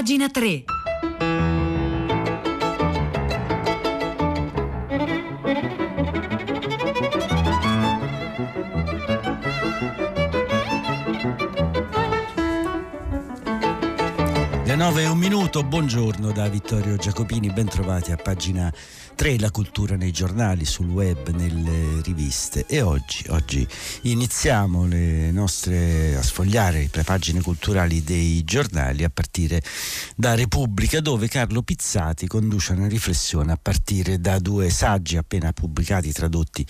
pagina 3. 9 e un minuto, buongiorno da Vittorio Giacopini, bentrovati a pagina 3, la cultura nei giornali, sul web, nelle riviste e oggi, oggi iniziamo nostre, a sfogliare le pagine culturali dei giornali a partire da Repubblica dove Carlo Pizzati conduce una riflessione a partire da due saggi appena pubblicati, tradotti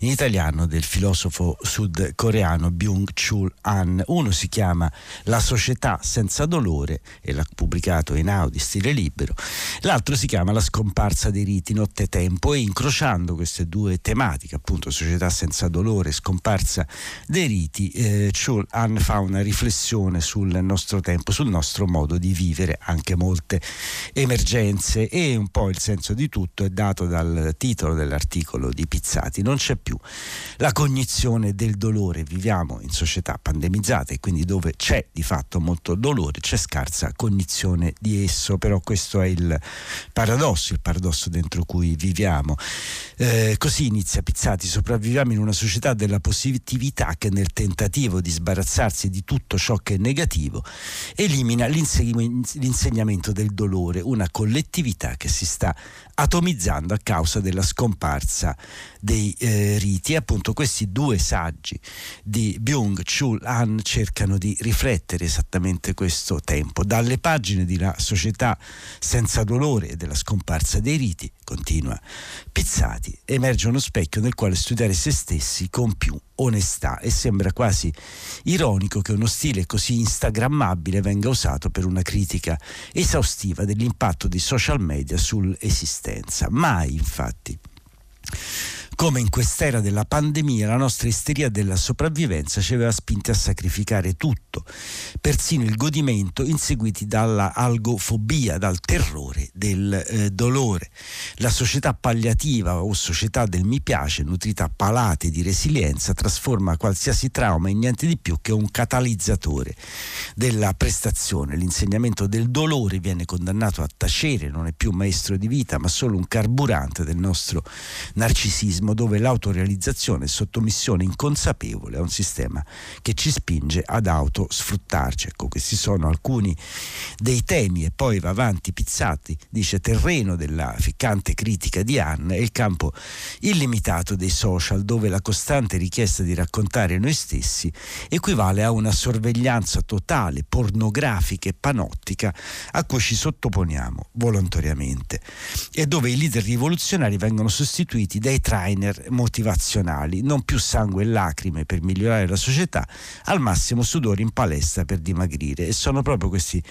in italiano del filosofo sudcoreano Byung-Chul Han. Uno si chiama La società senza dolore e l'ha pubblicato in Audi stile libero, l'altro si chiama La scomparsa dei riti nottetempo e incrociando queste due tematiche, appunto società senza dolore, scomparsa dei riti, eh, Han fa una riflessione sul nostro tempo, sul nostro modo di vivere anche molte emergenze. E un po' il senso di tutto è dato dal titolo dell'articolo di Pizzati. Non c'è più la cognizione del dolore, viviamo in società pandemizzate e quindi dove c'è di fatto molto dolore, c'è scarsa cognizione di esso, però questo è il paradosso, il paradosso dentro cui viviamo. Eh, così inizia Pizzati, sopravviviamo in una società della positività che nel tentativo di sbarazzarsi di tutto ciò che è negativo elimina l'insegnamento del dolore, una collettività che si sta atomizzando a causa della scomparsa dei eh, riti. E appunto questi due saggi di Byung-Chul Han cercano di riflettere esattamente questo tempo. Dalle pagine di La società senza dolore e della scomparsa dei riti, continua Pizzati, emerge uno specchio nel quale studiare se stessi con più onestà. E sembra quasi ironico che uno stile così instagrammabile venga usato per una critica esaustiva dell'impatto dei social media sull'esistenza. Mai, infatti come in quest'era della pandemia la nostra isteria della sopravvivenza ci aveva spinti a sacrificare tutto, persino il godimento inseguiti dalla algofobia, dal terrore del eh, dolore. La società palliativa o società del mi piace, nutrita a palate di resilienza, trasforma qualsiasi trauma in niente di più che un catalizzatore della prestazione. L'insegnamento del dolore viene condannato a tacere, non è più maestro di vita, ma solo un carburante del nostro narcisismo capitalismo dove l'autorealizzazione è sottomissione inconsapevole a un sistema che ci spinge ad autosfruttarci. Ecco, questi sono alcuni dei temi e poi va avanti Pizzati, dice terreno della ficcante critica di Anne è il campo illimitato dei social dove la costante richiesta di raccontare noi stessi equivale a una sorveglianza totale, pornografica e panottica a cui ci sottoponiamo volontariamente e dove i leader rivoluzionari vengono sostituiti dai trainer trainer motivazionali, non più sangue e lacrime per migliorare la società, al massimo sudori in palestra per dimagrire. E sono proprio questi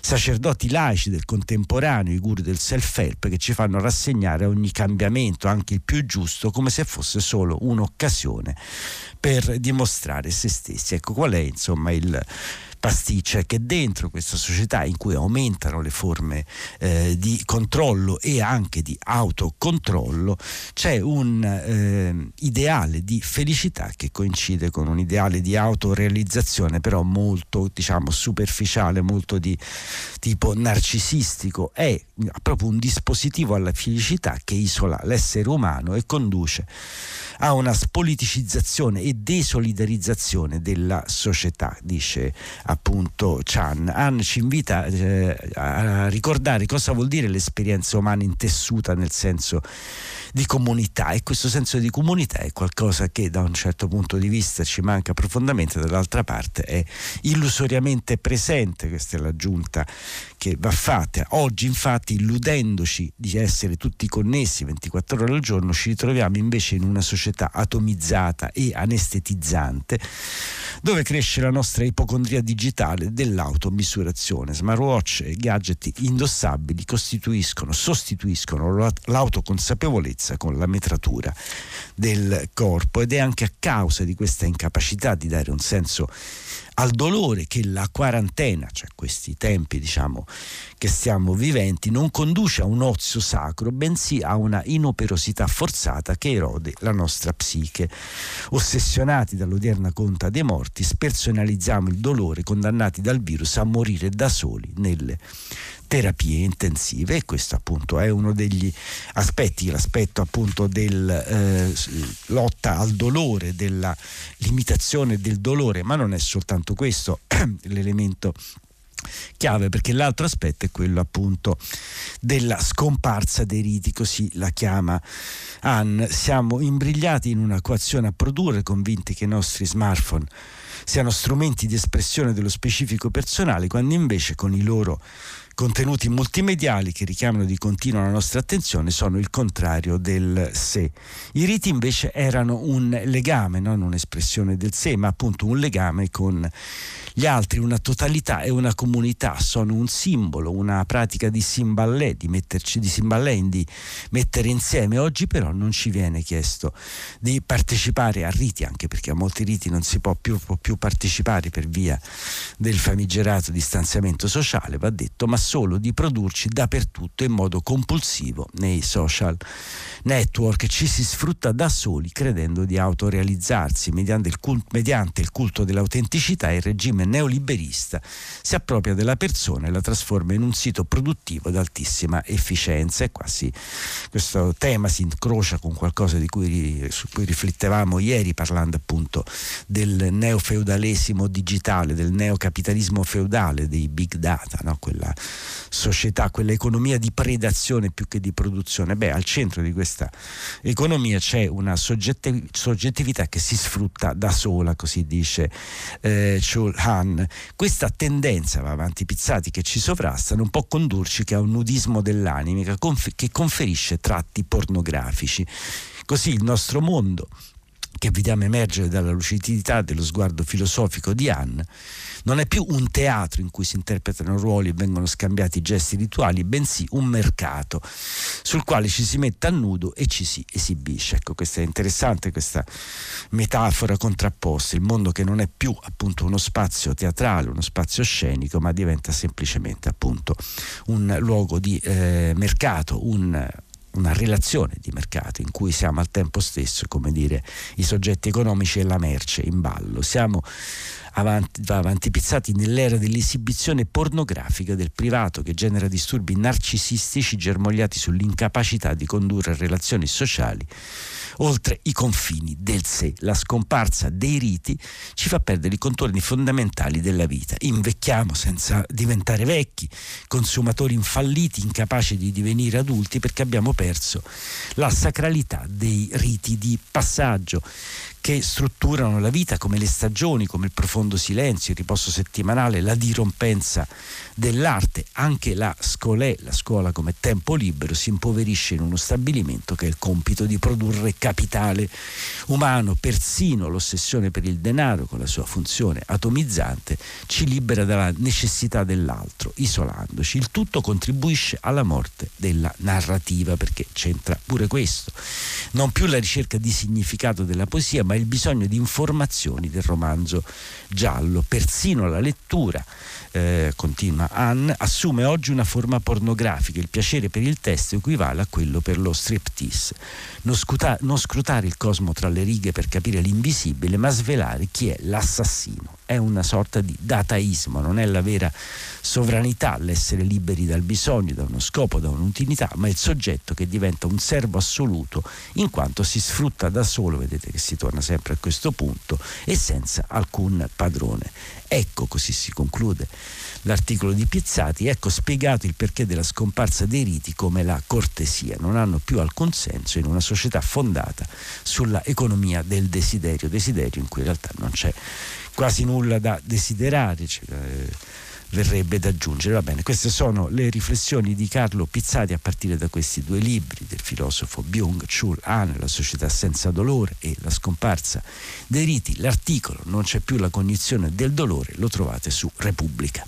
sacerdoti laici del contemporaneo, i guru del self-help, che ci fanno rassegnare ogni cambiamento, anche il più giusto, come se fosse solo un'occasione per dimostrare se stessi. Ecco qual è insomma il pasticcia che dentro questa società in cui aumentano le forme eh, di controllo e anche di autocontrollo c'è un eh, ideale di felicità che coincide con un ideale di autorealizzazione però molto diciamo superficiale, molto di tipo narcisistico, è proprio un dispositivo alla felicità che isola l'essere umano e conduce a una spoliticizzazione e desolidarizzazione della società, dice appunto Chan. Han ci invita eh, a ricordare cosa vuol dire l'esperienza umana intessuta nel senso di comunità e questo senso di comunità è qualcosa che da un certo punto di vista ci manca profondamente, dall'altra parte è illusoriamente presente, questa è l'aggiunta che va fatta. Oggi infatti illudendoci di essere tutti connessi 24 ore al giorno ci ritroviamo invece in una società atomizzata e anestetizzante dove cresce la nostra ipocondria digitale dell'automisurazione. Smartwatch e gadget indossabili costituiscono, sostituiscono l'autoconsapevolezza sicurezza con la metratura del corpo ed è anche a causa di questa incapacità di dare un senso al dolore che la quarantena, cioè questi tempi diciamo che stiamo viventi, non conduce a un ozio sacro, bensì a una inoperosità forzata che erode la nostra psiche. Ossessionati dall'odierna conta dei morti, spersonalizziamo il dolore, condannati dal virus a morire da soli nelle terapie intensive e questo appunto è uno degli aspetti, l'aspetto appunto della eh, lotta al dolore, della limitazione del dolore, ma non è soltanto questo l'elemento chiave perché l'altro aspetto è quello appunto della scomparsa dei riti così la chiama Anne siamo imbrigliati in una coazione a produrre convinti che i nostri smartphone siano strumenti di espressione dello specifico personale quando invece con i loro contenuti multimediali che richiamano di continuo la nostra attenzione sono il contrario del sé. I riti invece erano un legame, non un'espressione del sé, ma appunto un legame con gli altri, una totalità e una comunità, sono un simbolo, una pratica di simballè, di metterci di simballè, di mettere insieme. Oggi però non ci viene chiesto di partecipare a riti, anche perché a molti riti non si può più, può più partecipare per via del famigerato distanziamento sociale, va detto, ma solo di produrci dappertutto in modo compulsivo nei social network. Ci si sfrutta da soli credendo di autorealizzarsi mediante il, culto, mediante il culto dell'autenticità il regime neoliberista si appropria della persona e la trasforma in un sito produttivo ad altissima efficienza. E qua sì, questo tema si incrocia con qualcosa cui, su cui riflettevamo ieri parlando appunto del neofeudalesimo digitale, del neocapitalismo feudale, dei big data, no? quella società, quell'economia di predazione più che di produzione. Beh, al centro di questa economia c'è una soggettività che si sfrutta da sola, così dice eh, Chul Han. Questa tendenza, va avanti pizzati, che ci sovrasta non può condurci che a un nudismo dell'anima che, confer- che conferisce tratti pornografici. Così il nostro mondo che vediamo emergere dalla lucidità dello sguardo filosofico di Anne non è più un teatro in cui si interpretano ruoli e vengono scambiati gesti rituali, bensì un mercato sul quale ci si mette a nudo e ci si esibisce. Ecco, questa è interessante questa metafora contrapposta, il mondo che non è più appunto uno spazio teatrale, uno spazio scenico, ma diventa semplicemente appunto un luogo di eh, mercato, un una relazione di mercato in cui siamo al tempo stesso, come dire, i soggetti economici e la merce in ballo. Siamo avanti, avanti pizzati nell'era dell'esibizione pornografica del privato che genera disturbi narcisistici germogliati sull'incapacità di condurre relazioni sociali oltre i confini del sé. La scomparsa dei riti ci fa perdere i contorni fondamentali della vita. Invecchiamo senza diventare vecchi, consumatori infalliti, incapaci di divenire adulti perché abbiamo perso la sacralità dei riti di passaggio che strutturano la vita come le stagioni, come il profondo silenzio, il riposo settimanale, la dirompenza dell'arte. Anche la scolè, la scuola come tempo libero, si impoverisce in uno stabilimento che ha il compito di produrre capitale umano. Persino l'ossessione per il denaro, con la sua funzione atomizzante, ci libera dalla necessità dell'altro, isolandoci. Il tutto contribuisce alla morte della narrativa, perché c'entra pure questo. Non più la ricerca di significato della poesia, ma il bisogno di informazioni del romanzo giallo. Persino la lettura eh, continua Anne, assume oggi una forma pornografica. Il piacere per il testo equivale a quello per lo striptease. Non, scuta- non scrutare il cosmo tra le righe per capire l'invisibile, ma svelare chi è l'assassino. È una sorta di dataismo, non è la vera sovranità l'essere liberi dal bisogno, da uno scopo, da un'utilità, ma il soggetto che diventa un servo assoluto in quanto si sfrutta da solo, vedete che si torna sempre a questo punto, e senza alcun padrone. Ecco, così si conclude l'articolo di Pizzati, ecco spiegato il perché della scomparsa dei riti come la cortesia non hanno più alcun senso in una società fondata sulla economia del desiderio, desiderio in cui in realtà non c'è quasi nulla da desiderare. Cioè, eh, verrebbe da aggiungere. Va bene, queste sono le riflessioni di Carlo Pizzati a partire da questi due libri del filosofo Byung-Chul Han, La società senza dolore e La scomparsa dei riti. L'articolo Non c'è più la cognizione del dolore lo trovate su Repubblica.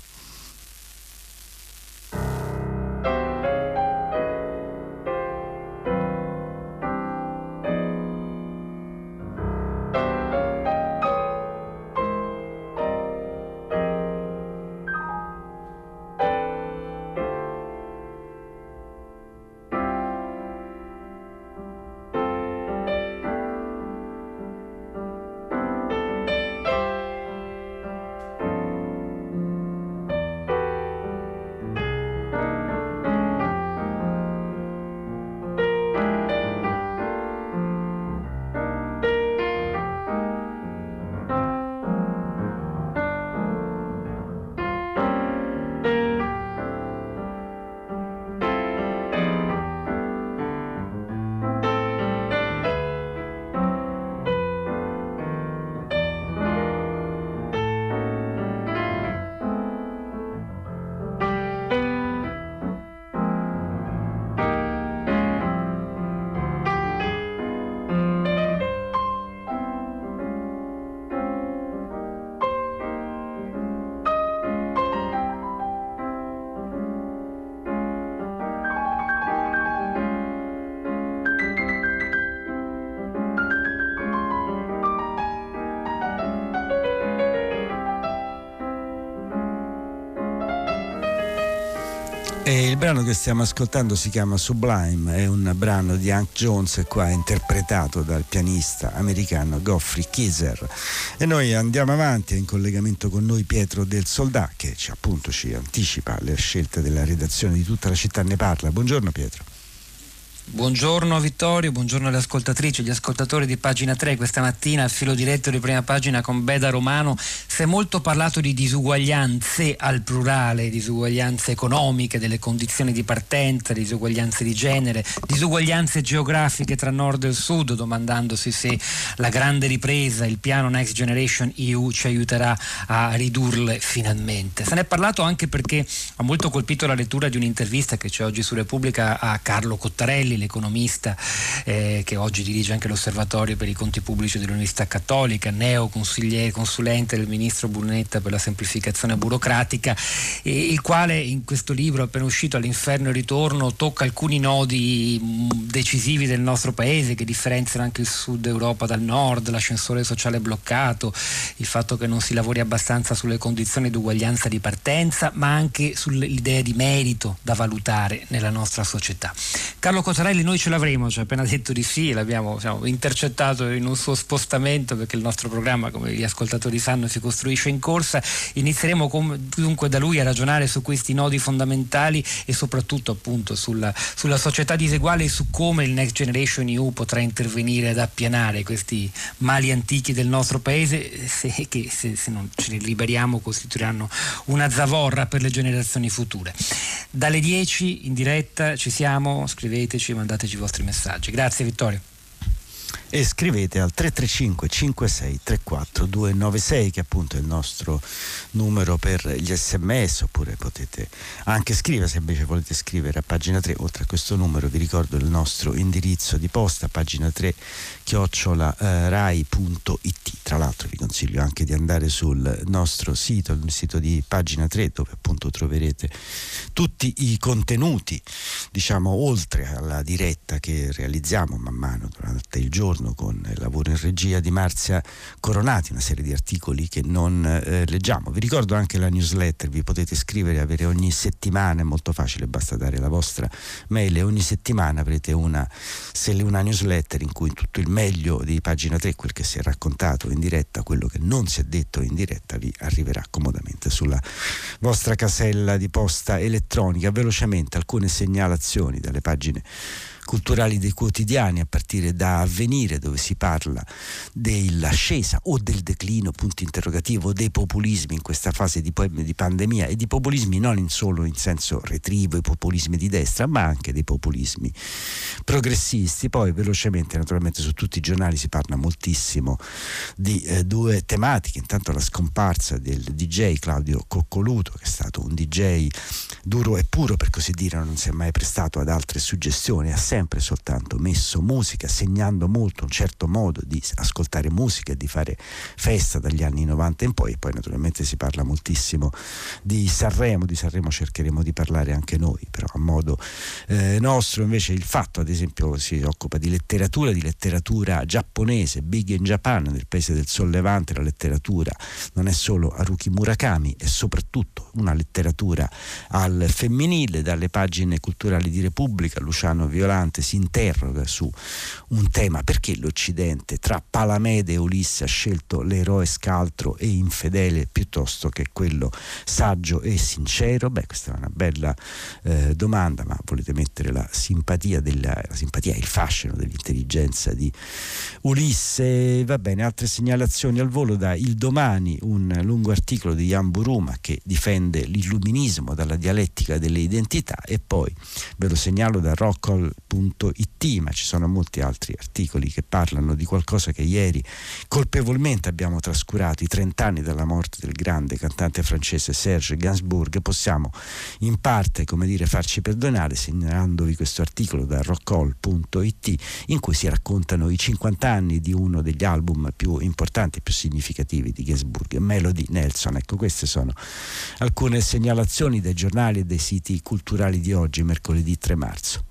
Il brano che stiamo ascoltando si chiama Sublime, è un brano di Hank Jones qua interpretato dal pianista americano Goffrey Kiser. E noi andiamo avanti, è in collegamento con noi Pietro del Soldà che ci, appunto ci anticipa le scelte della redazione di tutta la città ne parla. Buongiorno Pietro. Buongiorno Vittorio, buongiorno alle ascoltatrici e agli ascoltatori di pagina 3. Questa mattina al filo diretto di prima pagina con Beda Romano si è molto parlato di disuguaglianze al plurale, disuguaglianze economiche, delle condizioni di partenza, disuguaglianze di genere, disuguaglianze geografiche tra nord e sud, domandandosi se la grande ripresa, il piano Next Generation EU ci aiuterà a ridurle finalmente. Se ne è parlato anche perché ha molto colpito la lettura di un'intervista che c'è oggi su Repubblica a Carlo Cottarelli Martelli, l'economista eh, che oggi dirige anche l'Osservatorio per i conti pubblici dell'Università Cattolica, neo consulente del ministro Brunetta per la semplificazione burocratica, eh, il quale in questo libro appena uscito all'inferno e ritorno tocca alcuni nodi mm, decisivi del nostro paese che differenziano anche il sud Europa dal nord, l'ascensore sociale bloccato, il fatto che non si lavori abbastanza sulle condizioni di uguaglianza di partenza, ma anche sull'idea di merito da valutare nella nostra società. Carlo Cottarelli Sarelli noi ce l'avremo, ci ha appena detto di sì, l'abbiamo diciamo, intercettato in un suo spostamento perché il nostro programma, come gli ascoltatori sanno, si costruisce in corsa. Inizieremo com- dunque da lui a ragionare su questi nodi fondamentali e soprattutto appunto sulla, sulla società diseguale e su come il Next Generation EU potrà intervenire ad appianare questi mali antichi del nostro paese se, che se, se non ce ne liberiamo costituiranno una zavorra per le generazioni future. Dalle 10 in diretta ci siamo, scriveteci mandateci i vostri messaggi. Grazie Vittorio e scrivete al 335 56 34 296 che appunto è il nostro numero per gli sms oppure potete anche scrivere se invece volete scrivere a pagina 3 oltre a questo numero vi ricordo il nostro indirizzo di posta pagina 3 chiocciola eh, rai.it tra l'altro vi consiglio anche di andare sul nostro sito il sito di pagina 3 dove appunto troverete tutti i contenuti diciamo oltre alla diretta che realizziamo man mano durante il giorno giorno con il lavoro in regia di Marzia Coronati, una serie di articoli che non eh, leggiamo. Vi ricordo anche la newsletter, vi potete scrivere, avere ogni settimana, è molto facile, basta dare la vostra mail e ogni settimana avrete una, una newsletter in cui tutto il meglio di pagina 3, quel che si è raccontato in diretta, quello che non si è detto in diretta, vi arriverà comodamente sulla vostra casella di posta elettronica. Velocemente alcune segnalazioni dalle pagine culturali dei quotidiani a partire da Avvenire dove si parla dell'ascesa o del declino, punto interrogativo, dei populismi in questa fase di, di pandemia e di populismi non solo in senso retrivo, i populismi di destra, ma anche dei populismi progressisti. Poi velocemente, naturalmente su tutti i giornali si parla moltissimo di eh, due tematiche, intanto la scomparsa del DJ Claudio Coccoluto, che è stato un DJ duro e puro per così dire, non si è mai prestato ad altre suggestioni, ha sempre soltanto messo musica, segnando molto un certo modo di ascoltare musica e di fare festa dagli anni 90 in poi. E poi naturalmente si parla moltissimo di Sanremo, di Sanremo cercheremo di parlare anche noi, però a modo eh, nostro. Invece il fatto ad esempio si occupa di letteratura, di letteratura giapponese, Big in Japan, nel paese del sollevante, la letteratura non è solo Haruki Murakami, è soprattutto una letteratura al femminile, dalle pagine culturali di Repubblica, Luciano Violante, Dante si interroga su un tema perché l'Occidente tra Palamede e Ulisse ha scelto l'eroe scaltro e infedele piuttosto che quello saggio e sincero? Beh, questa è una bella eh, domanda, ma volete mettere la simpatia, della, la simpatia il fascino dell'intelligenza di Ulisse? Va bene, altre segnalazioni al volo da Il Domani, un lungo articolo di Jan Buruma che difende l'illuminismo dalla dialettica delle identità e poi ve lo segnalo da Rockall It, ma ci sono molti altri articoli che parlano di qualcosa che ieri colpevolmente abbiamo trascurato, i 30 anni dalla morte del grande cantante francese Serge Gainsbourg. Possiamo in parte, come dire, farci perdonare segnalandovi questo articolo da rockall.it in cui si raccontano i 50 anni di uno degli album più importanti e più significativi di Gainsbourg, Melody Nelson. Ecco, queste sono alcune segnalazioni dai giornali e dai siti culturali di oggi, mercoledì 3 marzo.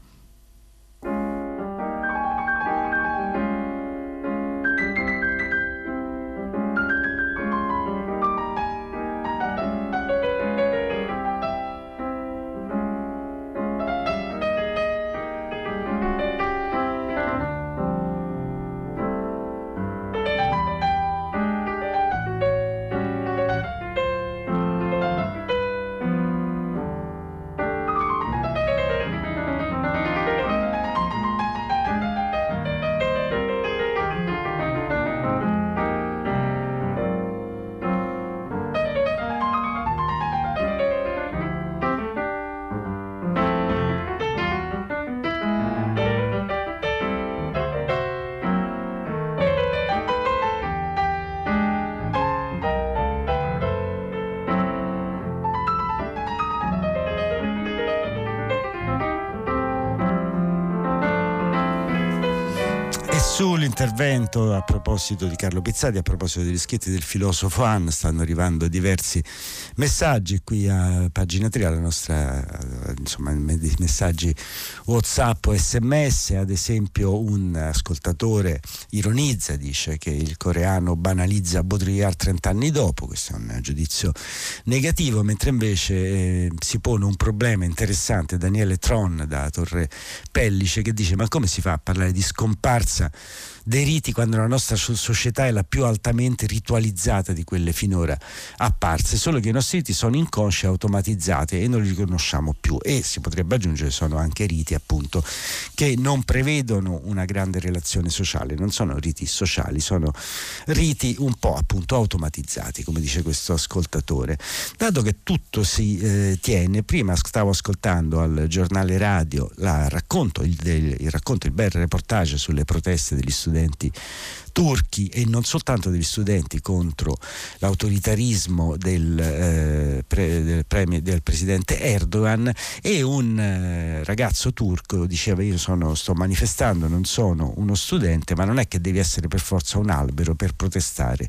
Sull'intervento a proposito di Carlo Pizzati, a proposito degli scritti del filosofo Ann, stanno arrivando diversi messaggi qui a pagina 3, alla nostra, insomma, messaggi WhatsApp o SMS. Ad esempio, un ascoltatore ironizza, dice che il coreano banalizza Baudrillard 30 anni dopo, questo è un giudizio negativo, mentre invece eh, si pone un problema interessante. Daniele Tron da Torre Pellice che dice: Ma come si fa a parlare di scomparsa? Dei riti quando la nostra società è la più altamente ritualizzata di quelle finora apparse, solo che i nostri riti sono inconsci e automatizzati e non li riconosciamo più e si potrebbe aggiungere sono anche riti appunto che non prevedono una grande relazione sociale, non sono riti sociali, sono riti un po' appunto automatizzati, come dice questo ascoltatore. Dato che tutto si eh, tiene, prima stavo ascoltando al giornale radio racconto, il, del, il racconto, il bel reportage sulle proteste degli studenti studenti turchi e non soltanto degli studenti contro l'autoritarismo del, eh, pre, del, premio, del presidente Erdogan e un eh, ragazzo turco diceva io sono, sto manifestando, non sono uno studente ma non è che devi essere per forza un albero per protestare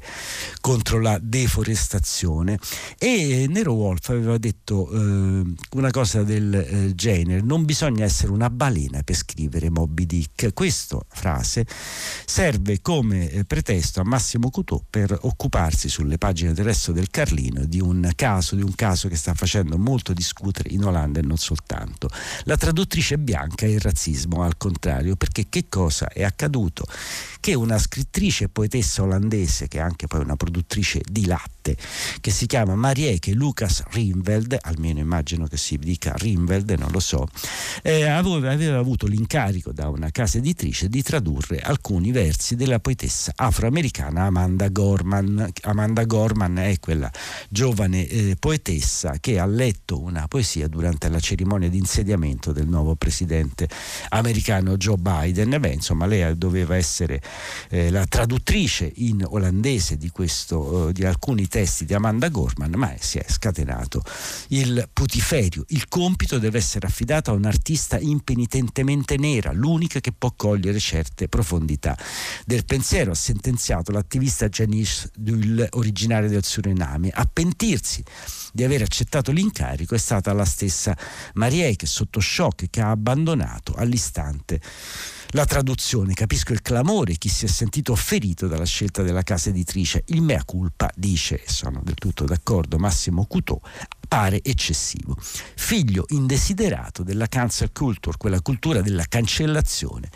contro la deforestazione. E Nero Wolf aveva detto eh, una cosa del eh, genere non bisogna essere una balena per scrivere Moby Dick. Questa frase serve come come eh, pretesto a Massimo Cutò per occuparsi sulle pagine del resto del Carlino di un caso, di un caso che sta facendo molto discutere in Olanda e non soltanto. La traduttrice bianca e il razzismo al contrario, perché che cosa è accaduto? Che una scrittrice e poetessa olandese, che è anche poi una produttrice di latte, che si chiama Marieke Lucas Rinveld, almeno immagino che si dica Rinveld, non lo so, eh, aveva, aveva avuto l'incarico da una casa editrice di tradurre alcuni versi della poetessa poetessa afroamericana Amanda Gorman. Amanda Gorman è quella giovane eh, poetessa che ha letto una poesia durante la cerimonia di insediamento del nuovo presidente americano Joe Biden. Beh, insomma, lei doveva essere eh, la traduttrice in olandese di, questo, eh, di alcuni testi di Amanda Gorman, ma si è scatenato il putiferio. Il compito deve essere affidato a un'artista impenitentemente nera, l'unica che può cogliere certe profondità del pensiero pensiero ha sentenziato l'attivista Janice Dull, originaria del Suriname. A pentirsi di aver accettato l'incarico è stata la stessa Marie che sotto shock che ha abbandonato all'istante la traduzione. Capisco il clamore, chi si è sentito ferito dalla scelta della casa editrice. Il mea culpa, dice, sono del tutto d'accordo, Massimo Cutò, pare eccessivo. Figlio indesiderato della cancel culture, quella cultura della cancellazione,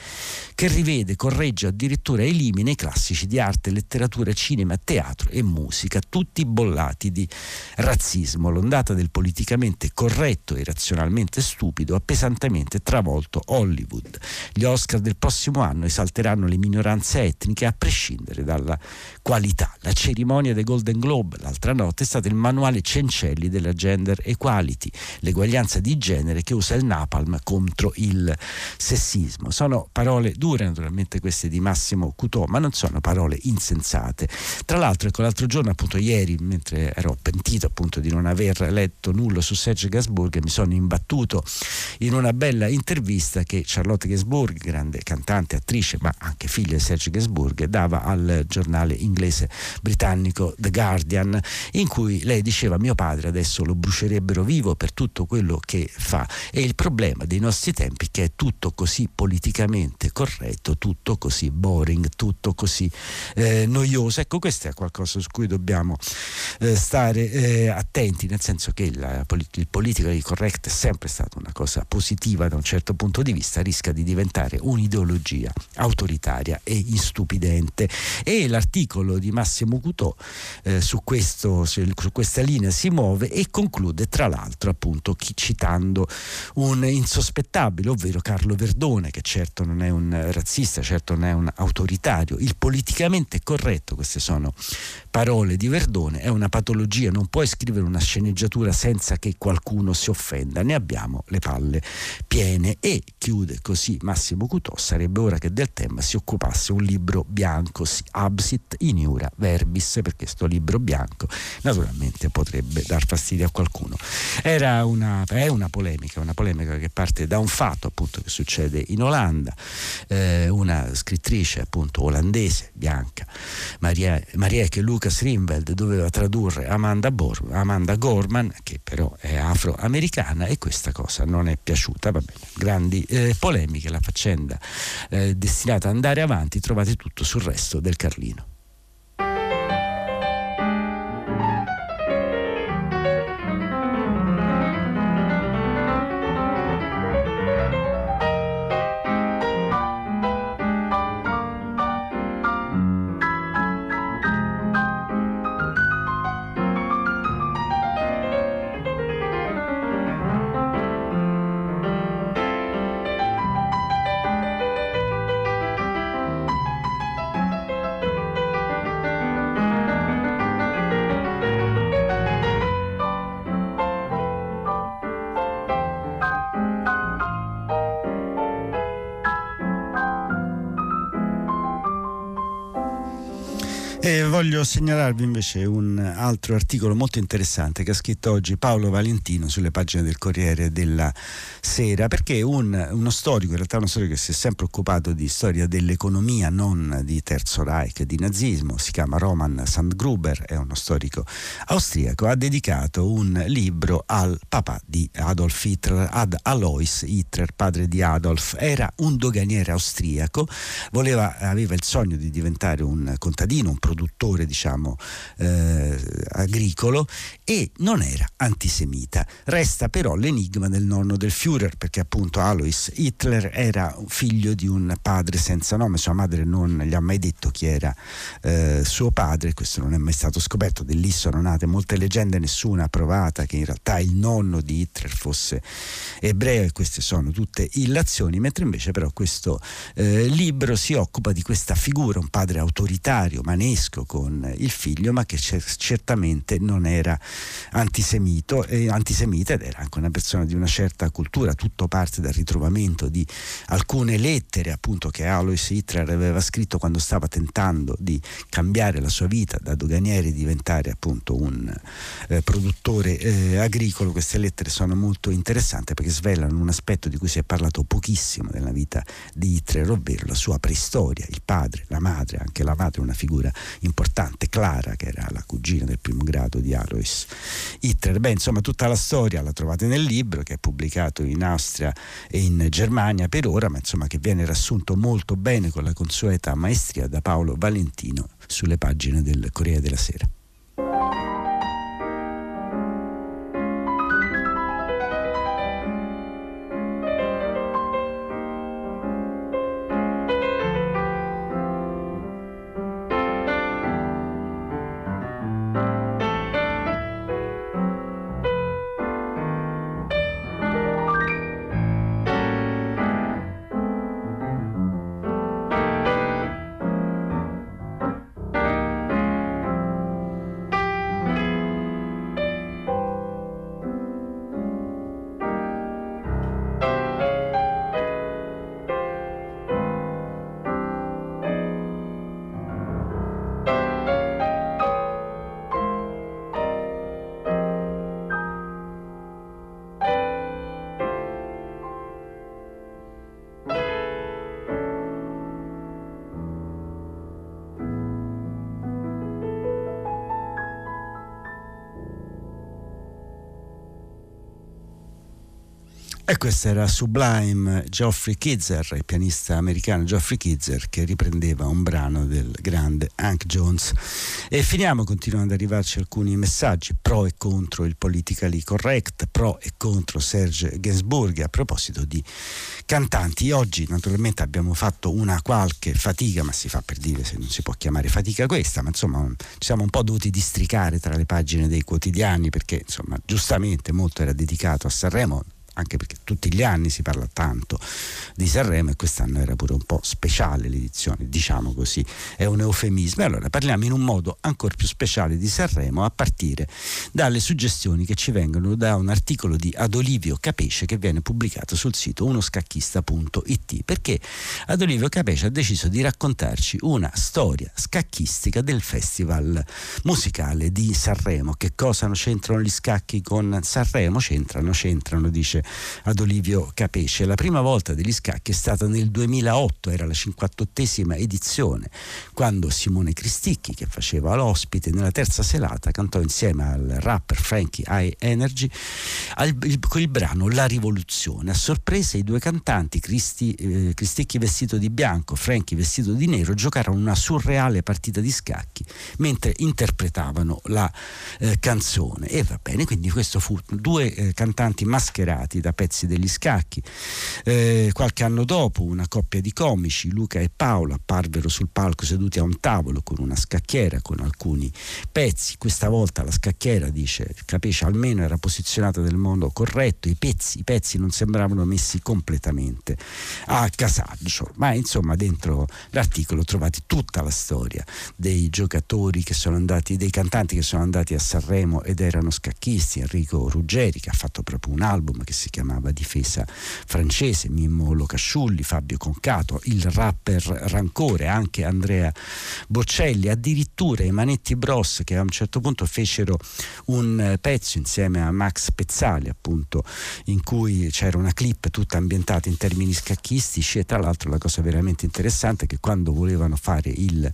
che rivede, corregge, addirittura elimina i classici di arte, letteratura, cinema, teatro e musica, tutti bollati di razzismo. L'ondata del politicamente corretto e razionalmente stupido ha pesantemente travolto Hollywood. Gli Oscar del prossimo anno esalteranno le minoranze etniche a prescindere dalla qualità. La cerimonia dei Golden Globe l'altra notte è stata il manuale Cencelli della gender equality, l'eguaglianza di genere che usa il napalm contro il sessismo. Sono parole dure naturalmente queste di Massimo Cutò, ma non sono parole insensate. Tra l'altro, ecco, l'altro giorno, appunto ieri, mentre ero pentito appunto di non aver letto nulla su Serge Gasburg, mi sono imbattuto in una bella intervista che Charlotte Gasburg, grande cantante, attrice, ma anche figlia di Serge Gasburg, dava al giornale inglese britannico The Guardian, in cui lei diceva mio padre adesso lo brucerebbero vivo per tutto quello che fa. E il problema dei nostri tempi è che è tutto così politicamente corretto, tutto così boring, tutto così eh, noioso. Ecco, questo è qualcosa su cui dobbiamo eh, stare eh, attenti, nel senso che la, il politically correct è sempre stata una cosa positiva da un certo punto di vista, rischia di diventare un'ideologia autoritaria e istupidente. E l'articolo di Massimo Cutò eh, su, questo, su questa linea si muove e conclude tra l'altro appunto citando un insospettabile, ovvero Carlo Verdone, che certo non è un razzista, certo non è un autoritario, il politicamente corretto, queste sono parole di Verdone, è una patologia, non puoi scrivere una sceneggiatura senza che qualcuno si offenda, ne abbiamo le palle piene. E chiude così Massimo Cutò sarebbe ora che del tema si occupasse un libro bianco, absit in iura verbis, perché questo libro bianco naturalmente potrebbe dar fastidio a qualcuno. Era una, è una polemica, una polemica che parte da un fatto appunto che succede in Olanda, eh, una scrittrice appunto olandese, bianca, Maria, Marieke Lucas Rimveld, doveva tradurre Amanda, Bor, Amanda Gorman, che però è afroamericana e questa cosa non è piaciuta, va bene, grandi eh, polemiche, la faccenda eh, destinata ad andare avanti, trovate tutto sul resto del Carlino. Eh, voglio segnalarvi invece un altro articolo molto interessante che ha scritto oggi Paolo Valentino sulle pagine del Corriere della Sera, perché un, uno storico, in realtà uno storico che si è sempre occupato di storia dell'economia, non di Terzo Reich, di nazismo, si chiama Roman Sandgruber, è uno storico austriaco, ha dedicato un libro al papà di Adolf Hitler, ad Alois Hitler, padre di Adolf. Era un doganiere austriaco, voleva, aveva il sogno di diventare un contadino, un produttore produttore diciamo eh, agricolo e non era antisemita. Resta però l'enigma del nonno del Führer perché appunto Alois Hitler era figlio di un padre senza nome, sua madre non gli ha mai detto chi era eh, suo padre, questo non è mai stato scoperto, di lì sono nate molte leggende, nessuna ha provata che in realtà il nonno di Hitler fosse ebreo e queste sono tutte illazioni, mentre invece però questo eh, libro si occupa di questa figura, un padre autoritario, manesco, con il figlio, ma che certamente non era antisemito, eh, antisemita ed era anche una persona di una certa cultura. Tutto parte dal ritrovamento di alcune lettere appunto che Alois Hitler aveva scritto quando stava tentando di cambiare la sua vita da doganiere e diventare appunto un eh, produttore eh, agricolo. Queste lettere sono molto interessanti perché svelano un aspetto di cui si è parlato pochissimo nella vita di Hitler, ovvero la sua preistoria, il padre, la madre, anche la madre è una figura importante, Clara, che era la cugina del primo grado di Alois Hitler. Beh, insomma, tutta la storia la trovate nel libro che è pubblicato in Austria e in Germania per ora, ma insomma che viene riassunto molto bene con la consueta maestria da Paolo Valentino sulle pagine del Corriere della Sera. E questo era Sublime Geoffrey Kidzer, il pianista americano Geoffrey Kidzer che riprendeva un brano del grande Hank Jones. E finiamo, continuano ad arrivarci alcuni messaggi pro e contro il politically correct, pro e contro Serge Gainsbourg a proposito di cantanti. Oggi naturalmente abbiamo fatto una qualche fatica, ma si fa per dire se non si può chiamare fatica questa, ma insomma ci siamo un po' dovuti districare tra le pagine dei quotidiani perché insomma giustamente molto era dedicato a Sanremo anche perché tutti gli anni si parla tanto di Sanremo e quest'anno era pure un po' speciale l'edizione, diciamo così, è un eufemismo. E allora parliamo in un modo ancora più speciale di Sanremo a partire dalle suggestioni che ci vengono da un articolo di Adolivio Capesce che viene pubblicato sul sito unoscacchista.it perché Adolivio Capesce ha deciso di raccontarci una storia scacchistica del festival musicale di Sanremo. Che cosa c'entrano gli scacchi con Sanremo? C'entrano, c'entrano, dice ad Olivio Capesce. La prima volta degli scacchi è stata nel 2008, era la 58esima edizione, quando Simone Cristicchi, che faceva l'ospite nella terza serata, cantò insieme al rapper Frankie High Energy al, il, con il brano La rivoluzione. A sorpresa i due cantanti, Cristi, eh, Cristicchi vestito di bianco, Frankie vestito di nero, giocarono una surreale partita di scacchi mentre interpretavano la eh, canzone. E va bene, quindi questo fu due eh, cantanti mascherati da pezzi degli scacchi. Eh, qualche anno dopo una coppia di comici, Luca e Paolo, apparvero sul palco seduti a un tavolo con una scacchiera con alcuni pezzi. Questa volta la scacchiera, dice Capisce, almeno era posizionata nel modo corretto, i pezzi, i pezzi non sembravano messi completamente a casaggio. Ma insomma dentro l'articolo trovate tutta la storia dei giocatori che sono andati, dei cantanti che sono andati a Sanremo ed erano scacchisti, Enrico Ruggeri che ha fatto proprio un album che si chiamava Difesa francese, Mimmo Locasciulli, Fabio Concato, il rapper Rancore, anche Andrea Boccelli, addirittura i Manetti Bros che a un certo punto fecero un pezzo insieme a Max Pezzali appunto in cui c'era una clip tutta ambientata in termini scacchistici e tra l'altro la cosa veramente interessante è che quando volevano fare il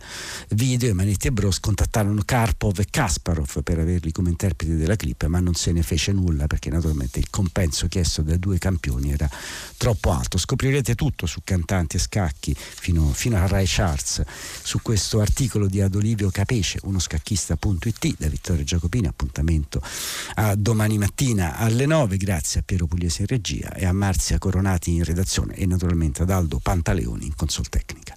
video i Manetti Bros contattarono Karpov e Kasparov per averli come interpreti della clip ma non se ne fece nulla perché naturalmente il compenso chiesto dai due campioni era troppo alto. Scoprirete tutto su cantanti e scacchi fino, fino a Rai Charts su questo articolo di Adolivio Capece, uno scacchista.it da Vittorio Giacopini. Appuntamento a domani mattina alle 9. Grazie a Piero Pugliese in regia e a Marzia Coronati in redazione e naturalmente ad Aldo Pantaleoni in consol tecnica.